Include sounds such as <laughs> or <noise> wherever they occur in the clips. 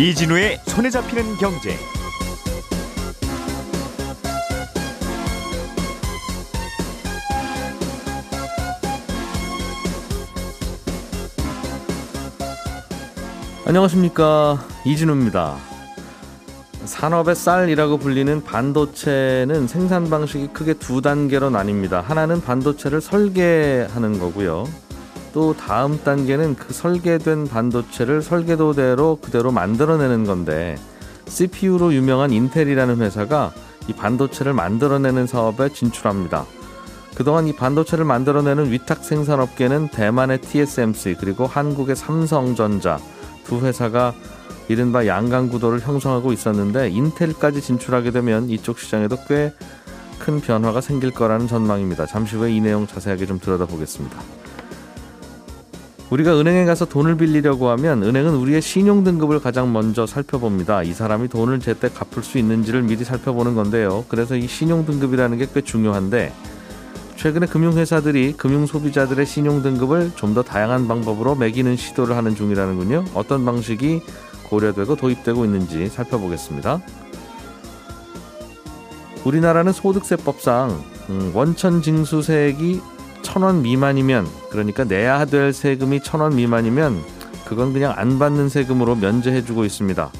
이진우의 손에 잡히는 경제. 안녕하십니까 이진우입니다. 산업의 쌀이라고 불리는 반도체는 생산 방식이 크게 두 단계로 나뉩니다. 하나는 반도체를 설계하는 거고요. 또 다음 단계는 그 설계된 반도체를 설계도대로 그대로 만들어내는 건데 CPU로 유명한 인텔이라는 회사가 이 반도체를 만들어내는 사업에 진출합니다. 그동안 이 반도체를 만들어내는 위탁 생산업계는 대만의 TSMC 그리고 한국의 삼성전자 두 회사가 이른바 양강 구도를 형성하고 있었는데 인텔까지 진출하게 되면 이쪽 시장에도 꽤 큰 변화가 생길 거라는 전망입니다. 잠시 후에 이 내용 자세하게 좀 들여다보겠습니다. 우리가 은행에 가서 돈을 빌리려고 하면 은행은 우리의 신용 등급을 가장 먼저 살펴봅니다. 이 사람이 돈을 제때 갚을 수 있는지를 미리 살펴보는 건데요. 그래서 이 신용 등급이라는 게 꽤 중요한데 최근에 금융회사들이 금융 소비자들의 신용 등급을 좀 더 다양한 방법으로 매기는 시도를 하는 중이라는군요. 어떤 방식이 고려되고 도입되고 있는지 살펴보겠습니다. 우리나라는 소득세법상 음, 원천 징수세액이 천 원 미만이면 그러니까 내야 될 세금이 천 원 미만이면 그건 그냥 안 받는 세금으로 면제해주고 있습니다.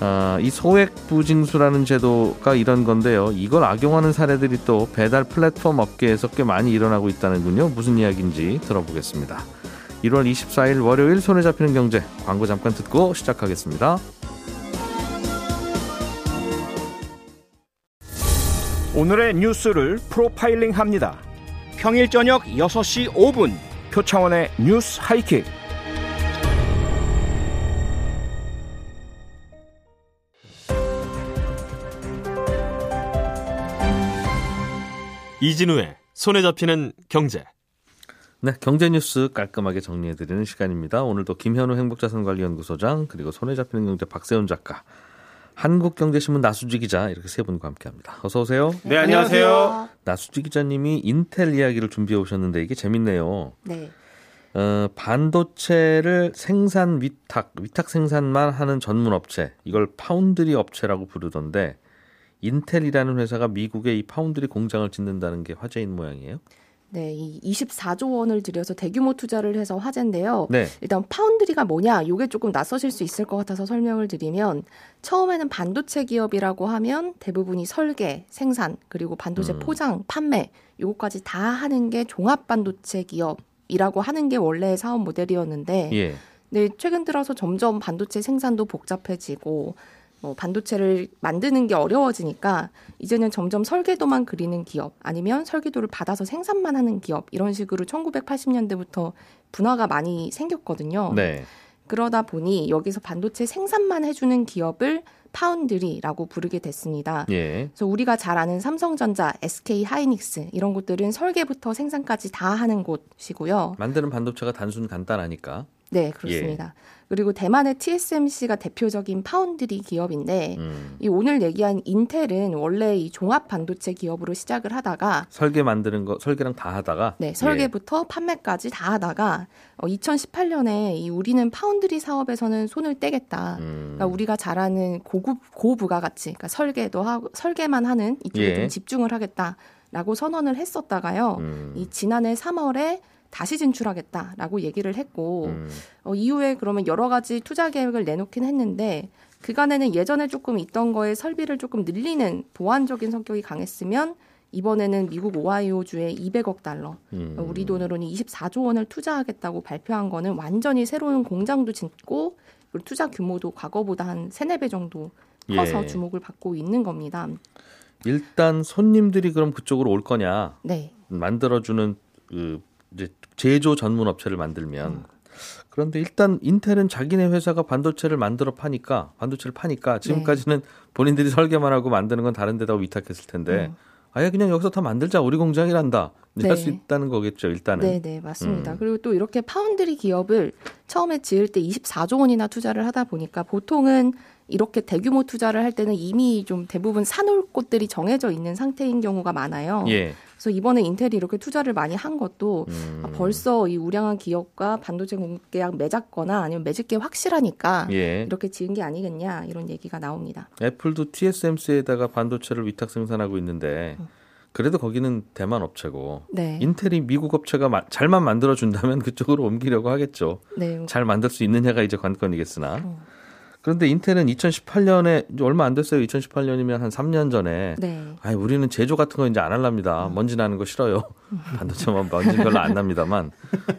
아, 이 소액 부징수라는 제도가 이런 건데요. 이걸 악용하는 사례들이 또 배달 플랫폼 업계에서 꽤 많이 일어나고 있다는군요. 무슨 이야기인지 들어보겠습니다. 1월 24일 월요일 손에 잡히는 경제 광고 잠깐 듣고 시작하겠습니다. 오늘의 뉴스를 프로파일링 합니다. 평일 저녁 6시 5분 표창원의 뉴스 하이킥. 이진우의 손에 잡히는 경제. 네, 경제 뉴스 깔끔하게 정리해 드리는 시간입니다. 오늘도 김현우 행복자산관리연구소장 그리고 손에 잡히는 경제 박세훈 작가, 한국경제신문 나수지 기자 이렇게 세 분과 함께합니다. 어서 오세요. 네, 안녕하세요. 나수지 기자님이 인텔 이야기를 준비해 오셨는데 이게 재밌네요. 네. 어, 반도체를 생산 위탁, 위탁 생산만 하는 전문 업체, 이걸 파운드리 업체라고 부르던데 인텔이라는 회사가 미국에 이 파운드리 공장을 짓는다는 게 화제인 모양이에요. 네, 이 24조 원을 들여서 대규모 투자를 해서 화제인데요. 네. 일단 파운드리가 뭐냐, 이게 조금 낯서실 수 있을 것 같아서 설명을 드리면 처음에는 반도체 기업이라고 하면 대부분이 설계, 생산, 그리고 반도체 음. 포장, 판매 요거까지 다 하는 게 종합 반도체 기업이라고 하는 게 원래의 사업 모델이었는데 예. 네, 최근 들어서 점점 반도체 생산도 복잡해지고 뭐 반도체를 만드는 게 어려워지니까 이제는 점점 설계도만 그리는 기업 아니면 설계도를 받아서 생산만 하는 기업 이런 식으로 1980년대부터 분화가 많이 생겼거든요. 네. 그러다 보니 여기서 반도체 생산만 해주는 기업을 파운드리라고 부르게 됐습니다. 예. 그래서 우리가 잘 아는 삼성전자, SK 하이닉스 이런 곳들은 설계부터 생산까지 다 하는 곳이고요. 만드는 반도체가 단순 간단하니까. 네, 그렇습니다. 그리고 대만의 TSMC가 대표적인 파운드리 기업인데 음. 이 오늘 얘기한 인텔은 원래 이 종합 반도체 기업으로 시작을 하다가 설계 만드는 거 설계랑 다 하다가 네, 설계부터 판매까지 다 하다가 어, 2018년에 이 우리는 파운드리 사업에서는 손을 떼겠다. 예. 음. 그러니까 우리가 잘 아는 고급 고부가 가치, 그러니까 설계도 하고 설계만 하는 이쪽에 예. 좀 집중을 하겠다라고 선언을 했었다가요. 음. 이 지난해 3월에 다시 진출하겠다라고 얘기를 했고 음. 어, 이후에 그러면 여러 가지 투자 계획을 내놓긴 했는데 그간에는 예전에 조금 있던 거에 설비를 조금 늘리는 보완적인 성격이 강했으면 이번에는 미국 오하이오주에 200억 달러, 음. 어, 우리 돈으로는 24조 원을 투자하겠다고 발표한 거는 완전히 새로운 공장도 짓고 그리고 투자 규모도 과거보다 한 3, 4배 정도 커서 예. 주목을 받고 있는 겁니다. 일단 손님들이 그럼 그쪽으로 올 거냐? 네. 만들어주는 그이 제 제조 전문 업체를 만들면 음. 그런데 일단 인텔은 자기네 회사가 반도체를 만들어 파니까 반도체를 파니까 지금까지는 네. 본인들이 설계만 하고 만드는 건 다른 데다가 위탁했을 텐데 음. 아예 그냥 여기서 다 만들자 우리 공장이란다 네. 할수 있다는 거겠죠 일단은 네, 네, 맞습니다. 음. 그리고 또 이렇게 파운드리 기업을 처음에 지을 때 24조 원이나 투자를 하다 보니까 보통은 이렇게 대규모 투자를 할 때는 이미 좀 대부분 사놓을 곳들이 정해져 있는 상태인 경우가 많아요. 예. 그래서 이번에 인텔이 이렇게 투자를 많이 한 것도 음. 아, 벌써 이 우량한 기업과 반도체 공급 계약 맺었거나 아니면 맺을 게 확실하니까 예. 이렇게 지은 게 아니겠냐 이런 얘기가 나옵니다. 애플도 TSMC에다가 반도체를 위탁 생산하고 있는데 그래도 거기는 대만 업체고 네. 인텔이 미국 업체가 마- 잘만 만들어 준다면 그쪽으로 옮기려고 하겠죠. 네. 잘 만들 수 있느냐가 이제 관건이겠으나. 음. 그런데 인텔은 2018년에 이제 얼마 안 됐어요. 2018년이면 한 3년 전에 네. 아니 우리는 제조 같은 거 이제 안 할랍니다. 먼지 나는 거 싫어요. <laughs> 반도체만 먼지 별로 안 납니다만.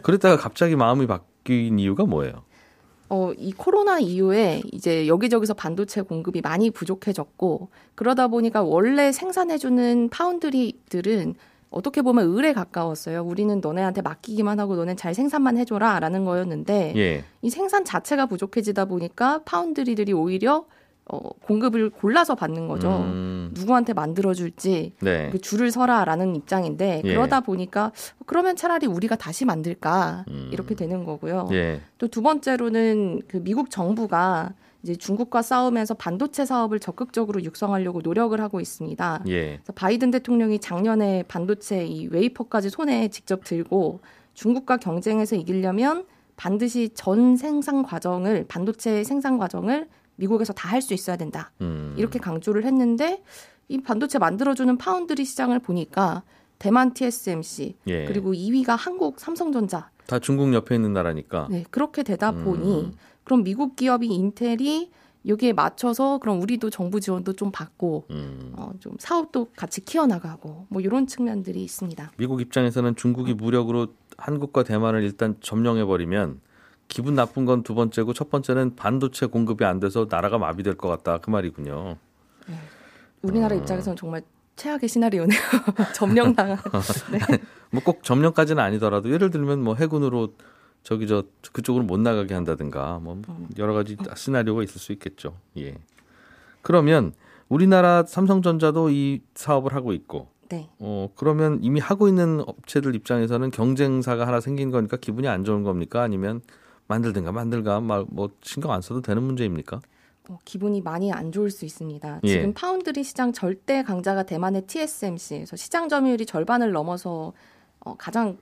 그랬다가 갑자기 마음이 바뀐 이유가 뭐예요? 어, 이 코로나 이후에 이제 여기저기서 반도체 공급이 많이 부족해졌고 그러다 보니까 원래 생산해주는 파운드리들은 어떻게 보면 을에 가까웠어요. 우리는 너네한테 맡기기만 하고 너네 잘 생산만 해줘라 라는 거였는데 예. 이 생산 자체가 부족해지다 보니까 파운드리들이 오히려 어, 공급을 골라서 받는 거죠. 음, 누구한테 만들어줄지 네. 그 줄을 서라라는 입장인데 예. 그러다 보니까 그러면 차라리 우리가 다시 만들까 음. 이렇게 되는 거고요. 예. 또두 번째로는 그 미국 정부가 이제 중국과 싸우면서 반도체 사업을 적극적으로 육성하려고 노력을 하고 있습니다. 예. 그래서 바이든 대통령이 작년에 반도체 이 웨이퍼까지 손에 직접 들고 중국과 경쟁해서 이기려면 반드시 전 생산 과정을 반도체 생산 과정을 미국에서 다 할 수 있어야 된다. 음. 이렇게 강조를 했는데 이 반도체 만들어주는 파운드리 시장을 보니까 대만 TSMC 예. 그리고 2위가 한국 삼성전자 다 중국 옆에 있는 나라니까. 네 그렇게 되다 음. 보니 그럼 미국 기업이 인텔이 여기에 맞춰서 그럼 우리도 정부 지원도 좀 받고 음. 어, 좀 사업도 같이 키워나가고 뭐 이런 측면들이 있습니다. 미국 입장에서는 중국이 무력으로 한국과 대만을 일단 점령해 버리면 기분 나쁜 건 두 번째고 첫 번째는 반도체 공급이 안 돼서 나라가 마비될 것 같다 그 말이군요. 우리나라 어. 입장에서는 정말 최악의 시나리오네요. <laughs> 점령당한. 네. <laughs> 뭐 꼭 점령까지는 아니더라도 예를 들면 뭐 해군으로 저기 저 그쪽으로 못 나가게 한다든가 뭐 여러 가지 시나리오가 있을 수 있겠죠. 예. 그러면 우리나라 삼성전자도 이 사업을 하고 있고 네. 어 그러면 이미 하고 있는 업체들 입장에서는 경쟁사가 하나 생긴 거니까 기분이 안 좋은 겁니까? 아니면 만들든가 만들가 막뭐 신경 안 써도 되는 문제입니까? 어, 기분이 많이 안 좋을 수 있습니다. 예. 지금 파운드리 시장 절대 강자가 대만의 TSMC에서 시장 점유율이 절반을 넘어서 어, 가장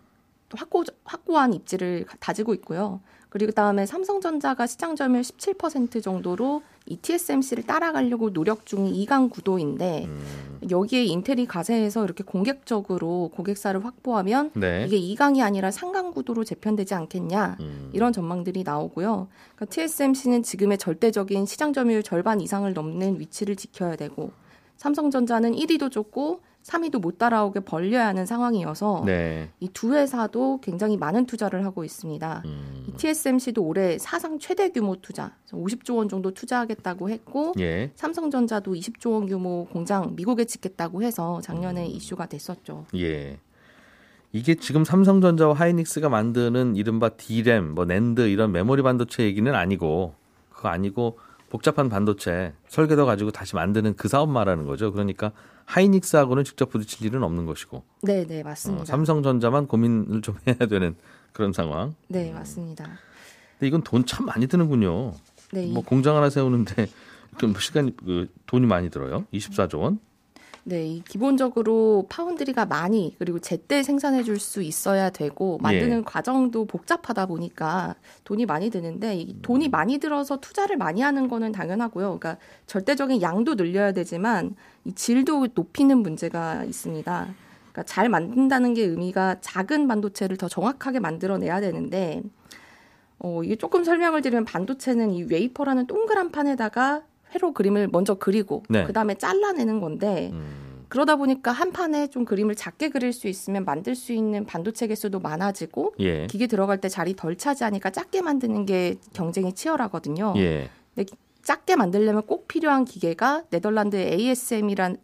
확고, 확고한 입지를 가- 다지고 있고요. 그리고 그다음에 삼성전자가 시장 점유율 17% 정도로 이 TSMC를 따라가려고 노력 중인 이강 구도인데 음. 여기에 인텔이 가세해서 이렇게 공격적으로 고객사를 확보하면 네. 이게 이강이 아니라 삼강 구도로 재편되지 않겠냐 음. 이런 전망들이 나오고요. 그러니까 TSMC는 지금의 절대적인 시장 점유율 절반 이상을 넘는 위치를 지켜야 되고 삼성전자는 1위도 좁고 3위도 못 따라오게 벌려야 하는 상황이어서 네. 이두 회사도 굉장히 많은 투자를 하고 있습니다. 음. 이 TSMC도 올해 사상 최대 규모 투자, 50조 원 정도 투자하겠다고 했고 예. 삼성전자도 20조 원 규모 공장 미국에 짓겠다고 해서 작년에 음. 이슈가 됐었죠. 예. 이게 지금 삼성전자와 하이닉스가 만드는 이른바 D램, 뭐 낸드 이런 메모리 반도체 얘기는 아니고 그거 아니고 복잡한 반도체 설계도 가지고 다시 만드는 그 사업 말하는 거죠. 그러니까 하이닉스하고는 직접 부딪힐 일은 없는 것이고 네, 네, 어, 맞습니다. 삼성전자만 고민을 좀 해야 되는 그런 상황. 네, 맞습니다. 근데 이건 돈 참 많이 드는군요. 네, 이뭐 공장 하나 세우는데 <laughs> 좀 시간이 그 돈이 많이 들어요. 24조 원. 네, 이 기본적으로 파운드리가 많이 그리고 제때 생산해 줄 수 있어야 되고 만드는 예. 과정도 복잡하다 보니까 돈이 많이 드는데 음. 이 돈이 많이 들어서 투자를 많이 하는 거는 당연하고요. 그러니까 절대적인 양도 늘려야 되지만 이 질도 높이는 문제가 있습니다. 그러니까 잘 만든다는 게 의미가 작은 반도체를 더 정확하게 만들어내야 되는데 어, 이게 조금 설명을 드리면 반도체는 이 웨이퍼라는 동그란 판에다가 회로 그림을 먼저 그리고 네. 그다음에 잘라내는 건데 음, 그러다 보니까 한 판에 좀 그림을 작게 그릴 수 있으면 만들 수 있는 반도체 개수도 많아지고 예. 기계 들어갈 때 자리 덜 차지하니까 작게 만드는 게 경쟁이 치열하거든요. 예. 작게 만들려면 꼭 필요한 기계가 네덜란드의 ASM이란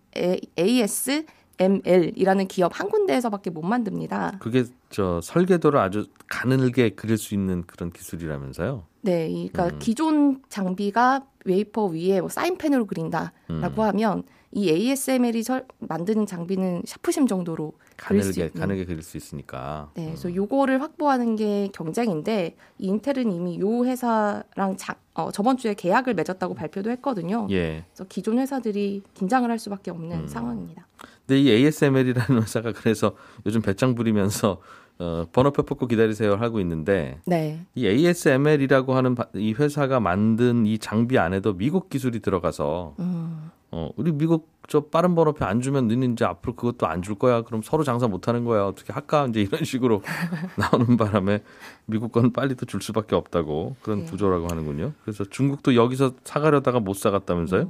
ASML이라는 기업 한 군데에서밖에 못 만듭니다. 그게 저 설계도를 아주 가늘게 그릴 수 있는 그런 기술이라면서요. 네, 이- 그러니까 음. 기존 장비가 웨이퍼 위에 뭐 사인펜으로 그린다라고 음. 하면 이 ASML이 설, 만드는 장비는 샤프심 정도로 그릴 수 가늘게 있는. 가늘게 그릴 수 있으니까. 네, 그래서 요거를 확보하는 게 경쟁인데 이 인텔은 이미 요 회사랑 자, 어, 저번 주에 계약을 맺었다고 발표도 했거든요. 예. 그래서 기존 회사들이 긴장을 할 수밖에 없는 음. 상황입니다. 근데 이 ASML이라는 <laughs> 회사가 그래서 요즘 배짱 부리면서 어, 번호표 뽑고 기다리세요 하고 있는데 네, 이 ASML이라고 하는 바- 이 회사가 만든 이 장비 안에도 미국 기술이 들어가서 음, 어, 우리 미국 저 빠른 번호표 안 주면 너는 이제 앞으로 그것도 안 줄 거야. 그럼 서로 장사 못 하는 거야. 어떻게 할까? 이제 이런 식으로 <laughs> 나오는 바람에 미국 건 빨리 또 줄 수밖에 없다고 그런 네. 구조라고 하는군요. 그래서 중국도 여기서 사가려다가 못 사갔다면서요?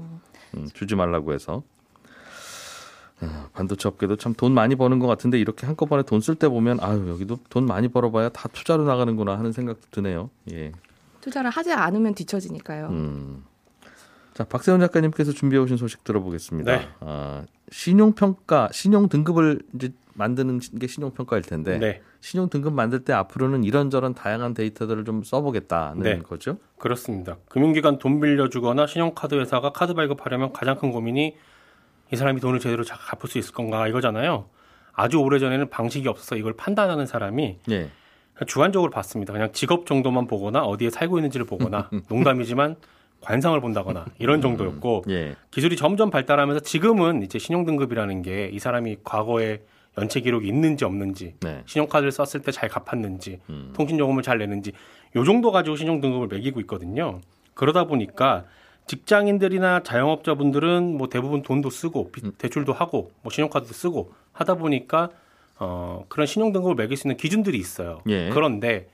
음, 주지 말라고 해서. 어, 반도체 업계도 참 돈 많이 버는 것 같은데 이렇게 한꺼번에 돈 쓸 때 보면 아유 여기도 돈 많이 벌어봐야 다 투자로 나가는구나 하는 생각도 드네요. 예. 투자를 하지 않으면 뒤처지니까요. 음. 자 박세훈 작가님께서 준비해 오신 소식 들어보겠습니다. 네. 아, 신용 평가, 신용 등급을 이제 만드는 게 신용 평가일 텐데 네, 신용 등급 만들 때 앞으로는 이런저런 다양한 데이터들을 좀 써보겠다는 네. 거죠. 그렇습니다. 금융기관 돈 빌려주거나 신용카드 회사가 카드 발급하려면 가장 큰 고민이 이 사람이 돈을 제대로 자- 갚을 수 있을 건가 이거잖아요. 아주 오래전에는 방식이 없어서 이걸 판단하는 사람이 예. 그냥 주관적으로 봤습니다. 그냥 직업 정도만 보거나 어디에 살고 있는지를 보거나 <laughs> 농담이지만 관상을 본다거나 이런 정도였고 예. 기술이 점점 발달하면서 지금은 이제 신용 등급이라는 게 이 사람이 과거에 연체 기록이 있는지 없는지 네. 신용카드를 썼을 때 잘 갚았는지 음. 통신 요금을 잘 내는지 요 정도 가지고 신용 등급을 매기고 있거든요. 그러다 보니까 직장인들이나 자영업자분들은 뭐 대부분 돈도 쓰고 빚- 대출도 하고 뭐 신용카드도 쓰고 하다 보니까 어 그런 신용 등급을 매길 수 있는 기준들이 있어요. 예. 그런데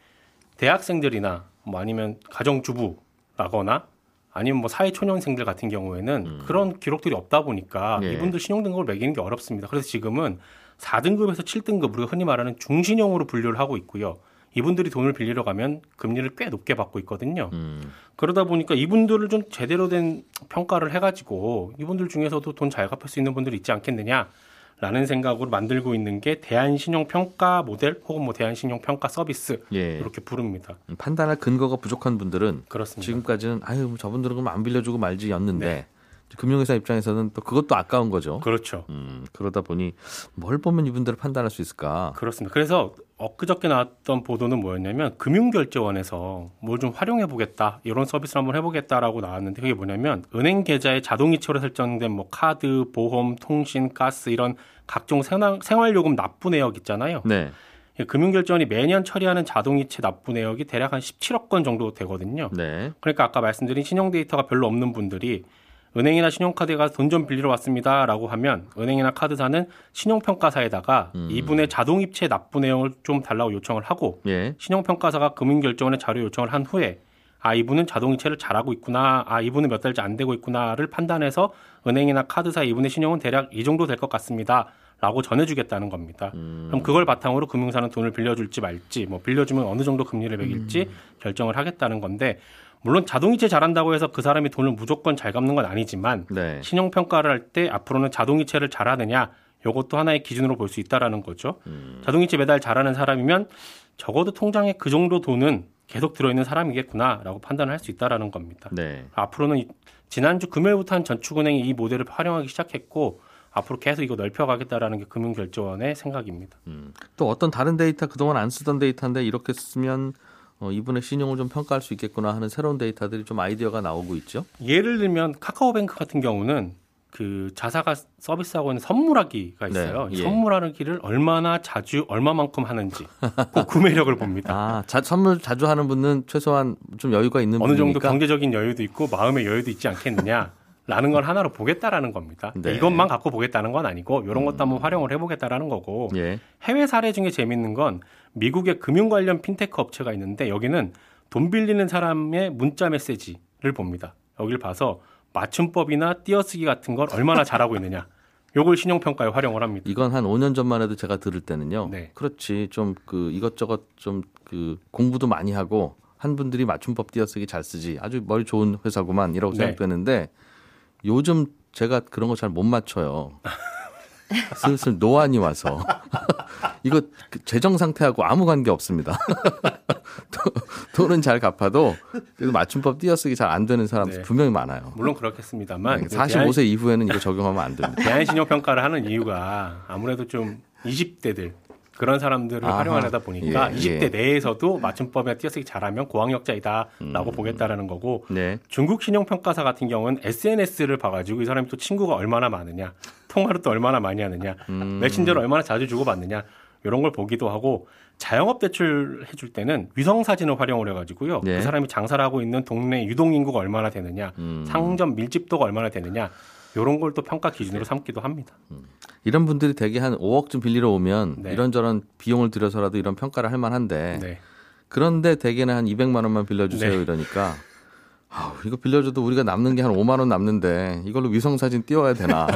대학생들이나 뭐 아니면 가정주부라거나 아니면 뭐 사회 초년생들 같은 경우에는 그런 기록들이 없다 보니까 음. 예. 이분들 신용 등급을 매기는 게 어렵습니다. 그래서 지금은 4등급에서 7등급 우리가 흔히 말하는 중신용으로 분류를 하고 있고요. 이분들이 돈을 빌리러 가면 금리를 꽤 높게 받고 있거든요. 음. 그러다 보니까 이분들을 좀 제대로 된 평가를 해가지고 이분들 중에서도 돈 잘 갚을 수 있는 분들이 있지 않겠느냐 라는 생각으로 만들고 있는 게 대한신용평가 모델 혹은 뭐 대한신용평가 서비스 예. 이렇게 부릅니다. 판단할 근거가 부족한 분들은 그렇습니다. 지금까지는 아유 뭐 저분들은 그럼 안 빌려주고 말지였는데 금융회사 입장에서는 또 그것도 아까운 거죠. 그렇죠. 음, 그러다 보니 뭘 보면 이분들을 판단할 수 있을까? 그렇습니다. 그래서 엊그저께 나왔던 보도는 뭐였냐면 금융결제원에서 뭘 좀 활용해 보겠다 이런 서비스를 한번 해보겠다라고 나왔는데 그게 뭐냐면 은행 계좌에 자동 이체로 설정된 뭐 카드, 보험, 통신, 가스 이런 각종 생활, 생활요금 납부 내역 있잖아요. 네. 이 금융결제원이 매년 처리하는 자동이체 납부 내역이 대략 한 17억 건 정도 되거든요. 네. 그러니까 아까 말씀드린 신용 데이터가 별로 없는 분들이 은행이나 신용카드에 가서 돈 좀 빌리러 왔습니다라고 하면 은행이나 카드사는 신용평가사에다가 음. 이분의 자동입체 납부 내용을 좀 달라고 요청을 하고 예. 신용평가사가 금융결제원에 자료 요청을 한 후에 아 이분은 자동이체를 잘하고 있구나 아 이분은 몇 달째 안 되고 있구나를 판단해서 은행이나 카드사 이분의 신용은 대략 이 정도 될 것 같습니다. 라고 전해주겠다는 겁니다. 음. 그럼 그걸 바탕으로 금융사는 돈을 빌려줄지 말지, 뭐 빌려주면 어느 정도 금리를 매길지 결정을 하겠다는 건데, 물론 자동이체 잘한다고 해서 그 사람이 돈을 무조건 잘 갚는 건 아니지만 네. 신용 평가를 할 때 앞으로는 자동이체를 잘하느냐 이것도 하나의 기준으로 볼 수 있다라는 거죠. 음. 자동이체 매달 잘하는 사람이면 적어도 통장에 그 정도 돈은 계속 들어있는 사람이겠구나라고 판단을 할 수 있다라는 겁니다. 네. 앞으로는 이- 지난주 금요일부터 한 전축은행이 이 모델을 활용하기 시작했고 앞으로 계속 이거 넓혀가겠다라는 게 금융결제원의 생각입니다. 음. 또 어떤 다른 데이터 그동안 안 쓰던 데이터인데 이렇게 쓰면 어, 이분의 신용을 좀 평가할 수 있겠구나 하는 새로운 데이터들이 좀 아이디어가 나오고 있죠. 예를 들면 카카오뱅크 같은 경우는 그 자사가 서비스하고 있는 선물하기가 있어요. 네, 이 예. 선물하기를 얼마나 자주 얼마만큼 하는지 그 구매력을 봅니다. <laughs> 아, 자, 선물 자주 하는 분은 최소한 좀 여유가 있는 어느 정도 분이니까. 경제적인 여유도 있고 마음의 여유도 있지 않겠느냐. 라는 걸 하나로 보겠다라는 겁니다. 네. 이것만 갖고 보겠다는 건 아니고 이런 것도 한번 활용을 해보겠다라는 거고 예. 해외 사례 중에 재밌는 건 미국의 금융 관련 핀테크 업체가 있는데 여기는 돈 빌리는 사람의 문자 메시지를 봅니다. 여기를 봐서 맞춤법이나 띄어쓰기 같은 걸 얼마나 잘하고 있느냐. 요걸 신용평가에 활용을 합니다. 이건 한 5년 전만 해도 제가 들을 때는요. 네. 그렇지. 좀 그 이것저것 좀 그 공부도 많이 하고 한 분들이 맞춤법 띄어쓰기 잘 쓰지. 아주 머리 좋은 회사구만 이라고 네. 생각되는데 요즘 제가 그런 거 잘 못 맞춰요. <laughs> 슬슬 노안이 와서 <laughs> 이거 그 재정 상태하고 아무 관계 없습니다. <laughs> 돈은 잘 갚아도 그래도 맞춤법 띄어쓰기 잘 안 되는 사람 네. 분명히 많아요. 물론 그렇겠습니다만 그 45세 이후에는 이거 적용하면 안 됩니다. 대한신용 평가를 하는 이유가 아무래도 좀 20대들 그런 사람들을 아하. 활용하다 보니까 예, 20대 예. 내에서도 맞춤법에 띄어쓰기 잘하면 고학력자이다라고 보겠다라는 거고 네. 중국 신용평가사 같은 경우는 SNS를 봐가지고 이 사람이 또 친구가 얼마나 많으냐, 통화를 또 얼마나 많이 하느냐, 음. 메신저를 얼마나 자주 주고받느냐 이런 걸 보기도 하고 자영업 대출 해줄 때는 위성 사진을 활용을 해가지고요. 네. 그 사람이 장사를 하고 있는 동네 유동 인구가 얼마나 되느냐, 음. 상점 밀집도가 얼마나 되느냐 이런 걸 또 평가 기준으로 삼기도 합니다. 이런 분들이 대개 한 5억쯤 빌리러 오면 네. 이런저런 비용을 들여서라도 이런 평가를 할 만한데 네. 그런데 대개는 한 200만 원만 빌려주세요 네. 이러니까 아우, 이거 빌려줘도 우리가 남는 게 한 5만 원 남는데 이걸로 위성 사진 띄워야 되나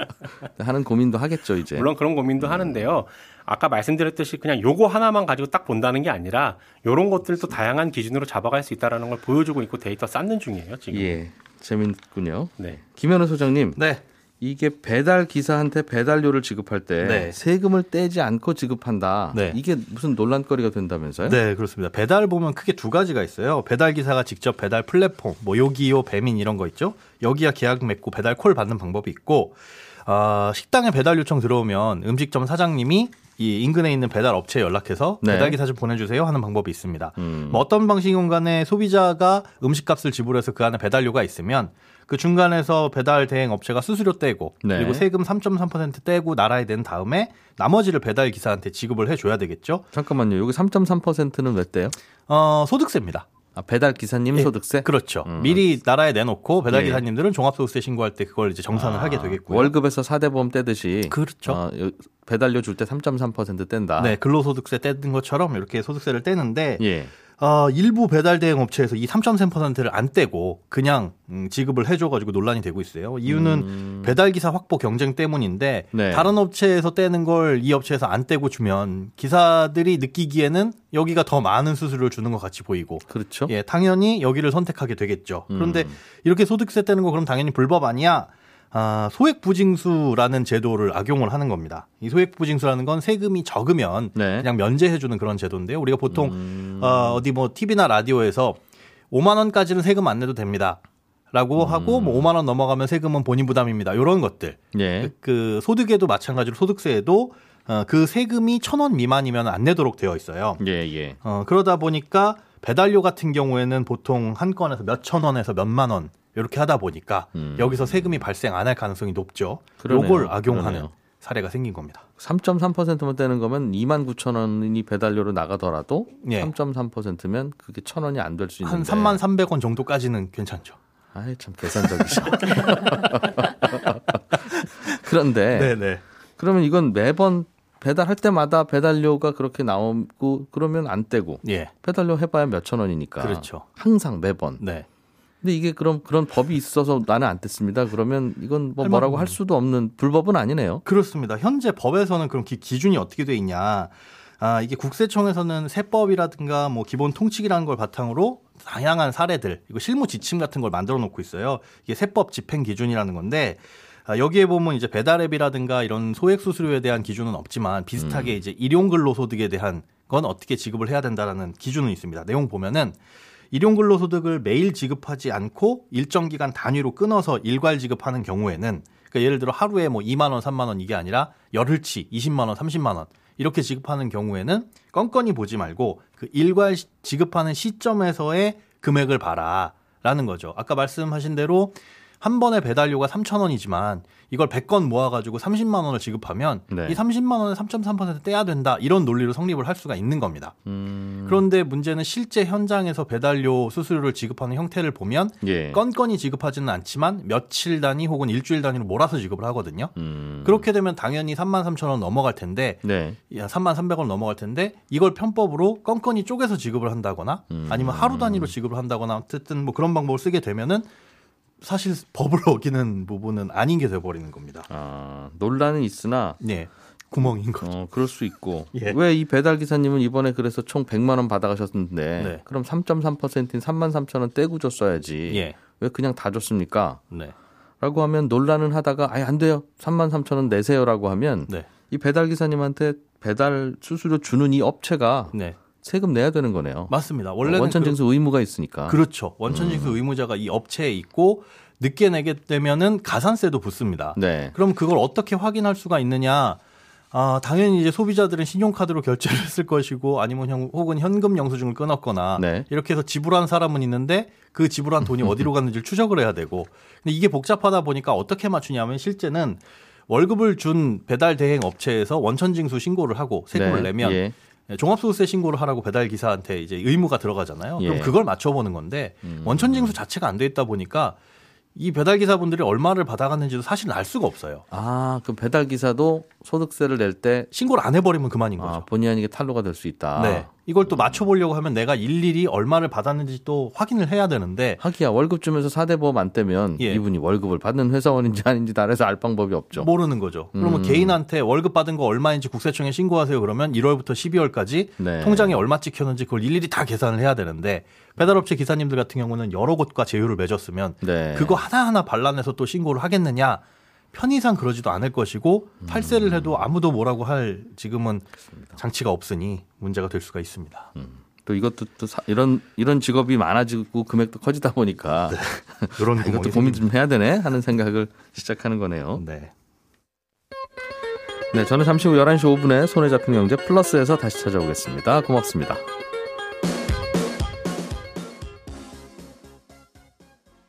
<laughs> 하는 고민도 하겠죠 이제. 물론 그런 고민도 하는데요. 아까 말씀드렸듯이 그냥 요거 하나만 가지고 딱 본다는 게 아니라 요런 것들도 다양한 기준으로 잡아갈 수 있다라는 걸 보여주고 있고 데이터 쌓는 중이에요, 지금. 예, 재밌군요. 네. 김현우 소장님, 네. 이게 배달 기사한테 배달료를 지급할 때 네. 세금을 떼지 않고 지급한다. 네. 이게 무슨 논란거리가 된다면서요? 네, 그렇습니다. 배달 보면 크게 두 가지가 있어요. 배달 기사가 직접 배달 플랫폼, 뭐 요기요, 배민 이런 거 있죠. 여기야 계약 맺고 배달 콜 받는 방법이 있고, 아, 식당에 배달 요청 들어오면 음식점 사장님이 이 인근에 있는 배달 업체에 연락해서 네. 배달 기사 좀 보내주세요 하는 방법이 있습니다. 음. 뭐 어떤 방식인 간에 소비자가 음식값을 지불해서 그 안에 배달료가 있으면 그 중간에서 배달 대행 업체가 수수료 떼고 네. 그리고 세금 3.3% 떼고 나라에 낸 다음에 나머지를 배달 기사한테 지급을 해줘야 되겠죠. 잠깐만요. 여기 3.3%는 왜 떼요? 어, 소득세입니다. 아, 배달 기사님 예, 소득세? 그렇죠. 음. 미리 나라에 내놓고 배달 예. 기사님들은 종합소득세 신고할 때 그걸 이제 정산을 하게 되겠고요. 월급에서 4대 보험 떼듯이 그렇죠. 어, 요- 배달료 줄 때 3.3% 뗀다. 네, 근로소득세 떼는 것처럼 이렇게 소득세를 떼는데 예. 어, 일부 배달 대행 업체에서 이 3.3%를 안 떼고 그냥 음, 지급을 해줘가지고 논란이 되고 있어요. 이유는 음. 배달 기사 확보 경쟁 때문인데 네. 다른 업체에서 떼는 걸 이 업체에서 안 떼고 주면 기사들이 느끼기에는 여기가 더 많은 수수료를 주는 것 같이 보이고 그렇죠. 예, 당연히 여기를 선택하게 되겠죠. 그런데 음. 이렇게 소득세 떼는 거 그럼 당연히 불법 아니야? 아, 소액부징수라는 제도를 악용을 하는 겁니다. 이 소액부징수라는 건 세금이 적으면 네. 그냥 면제해주는 그런 제도인데요. 우리가 보통 음. 어, 어디 뭐 TV나 라디오에서 5만 원까지는 세금 안 내도 됩니다. 라고 음. 하고 뭐 5만 원 넘어가면 세금은 본인 부담입니다. 이런 것들. 예. 그 소득에도 마찬가지로 소득세에도 어, 그 세금이 천 원 미만이면 안 내도록 되어 있어요. 예, 예. 어, 그러다 보니까 배달료 같은 경우에는 보통 한 건에서 몇천 원에서 몇만 원 이렇게 하다 보니까 음. 여기서 세금이 발생 안 할 가능성이 높죠. 그러네요. 요걸 악용하는 그러네요. 사례가 생긴 겁니다. 3.3%만 떼는 거면 2만 9천 원이 배달료로 나가더라도 예. 3.3%면 그게 천 원이 안 될 수 있는데 한 3만 300원 정도까지는 괜찮죠. 아이 참 계산적이셔. <laughs> 그런데 네네. 그러면 이건 매번 배달할 때마다 배달료가 그렇게 나오고 그러면 안 떼고 예. 배달료 해봐야 몇 천 원이니까 그렇죠. 항상 매번. 네. 근데 이게 그럼 그런 법이 있어서 나는 안 뗐습니다. 그러면 이건 뭐할 뭐라고 만한 할 수도 없는 불법은 아니네요. 그렇습니다. 현재 법에서는 그럼 기, 기준이 어떻게 돼 있냐? 아, 이게 국세청에서는 세법이라든가 뭐 기본 통칙이라는 걸 바탕으로 다양한 사례들, 이거 실무 지침 같은 걸 만들어 놓고 있어요. 이게 세법 집행 기준이라는 건데 아, 여기에 보면 이제 배달앱이라든가 이런 소액 수수료에 대한 기준은 없지만 비슷하게 이제 일용 근로소득에 대한 건 어떻게 지급을 해야 된다라는 기준은 있습니다. 내용 보면은 일용 근로소득을 매일 지급하지 않고 일정 기간 단위로 끊어서 일괄 지급하는 경우에는 그러니까 예를 들어 하루에 뭐 2만 원, 3만 원 이게 아니라 열흘치 20만 원, 30만 원 이렇게 지급하는 경우에는 건건히 보지 말고 그 일괄 시- 지급하는 시점에서의 금액을 봐라라는 거죠. 아까 말씀하신 대로 한 번에 배달료가 3천 원이지만 이걸 100건 모아가지고 30만 원을 지급하면 네. 이 30만 원에 3.3% 떼야 된다 이런 논리로 성립을 할 수가 있는 겁니다. 음, 그런데 문제는 실제 현장에서 배달료 수수료를 지급하는 형태를 보면 예. 건건히 지급하지는 않지만 며칠 단위 혹은 일주일 단위로 몰아서 지급을 하거든요. 음, 그렇게 되면 당연히 3만 3천 원 넘어갈 텐데 네. 야, 3만 300 원 넘어갈 텐데 이걸 편법으로 건건히 쪼개서 지급을 한다거나 음. 아니면 하루 단위로 지급을 한다거나 어쨌든 뭐 그런 방법을 쓰게 되면은 사실 법을 <laughs> 어기는 부분은 아닌 게 돼버리는 겁니다. 아, 논란은 있으나 네. 구멍인 거죠. 어, 그럴 수 있고. <laughs> 예. 왜이 배달 기사님은 이번에 그래서 총 100만 원 받아가셨는데 네. 그럼 3.3%인 3만 3천 원 떼고 줬어야지. 예. 왜 그냥 다 줬습니까? 네. 라고 하면 논란은 하다가 아예 안 돼요. 3만 3천 원 내세요라고 하면 네. 이 배달 기사님한테 배달 수수료 주는 이 업체가 네. 세금 내야 되는 거네요. 맞습니다. 원래는 원천 그- 징수 의무가 있으니까. 그렇죠. 원천 징수 의무자가 이 업체에 있고 늦게 내게 되면은 가산세도 붙습니다. 네. 그럼 그걸 어떻게 확인할 수가 있느냐? 아, 당연히 이제 소비자들은 신용카드로 결제를 <laughs> 했을 것이고 아니면 형, 혹은 현금 영수증을 끊었거나 네. 이렇게 해서 지불한 사람은 있는데 그 지불한 돈이 <laughs> 어디로 갔는지를 추적을 해야 되고 근데 이게 복잡하다 보니까 어떻게 맞추냐면 실제는 월급을 준 배달 대행 업체에서 원천 징수 신고를 하고 세금을 네. 내면 예. 종합소득세 신고를 하라고 배달 기사한테 이제 의무가 들어가잖아요. 예. 그럼 그걸 맞춰보는 건데 음. 원천 징수 자체가 안 돼 있다 보니까 이 배달 기사분들이 얼마를 받아갔는지도 사실 알 수가 없어요. 아, 그 배달 기사도 소득세를 낼 때 신고를 안 해버리면 그만인 거죠. 아, 본의 아니게 탈루가 될 수 있다. 네. 이걸 또 맞춰보려고 하면 내가 일일이 얼마를 받았는지 또 확인을 해야 되는데 하기야 월급 주면서 4대 보험 안 떼면 예. 이분이 월급을 받는 회사원인지 아닌지 나라에서 알 방법이 없죠. 모르는 거죠. 그러면 음. 개인한테 월급 받은 거 얼마인지 국세청에 신고하세요. 그러면 1월부터 12월까지 네. 통장에 얼마 찍혔는지 그걸 일일이 다 계산을 해야 되는데 배달업체 기사님들 같은 경우는 여러 곳과 제휴를 맺었으면 네. 그거 하나하나 반란해서 또 신고를 하겠느냐? 편의상 그러지도 않을 것이고 탈세를 해도 아무도 뭐라고 할 지금은 장치가 없으니 문제가 될 수가 있습니다. 또 이것도 또 사- 이런 이런 직업이 많아지고 금액도 커지다 보니까 <laughs> 이런 아, <laughs> 이것도 구멍이 고민 좀 해야 되네 하는 생각을 시작하는 거네요. 네. 네, 저는 잠시 후 11시 5분에 손에 잡힌 경제 플러스에서 다시 찾아오겠습니다. 고맙습니다.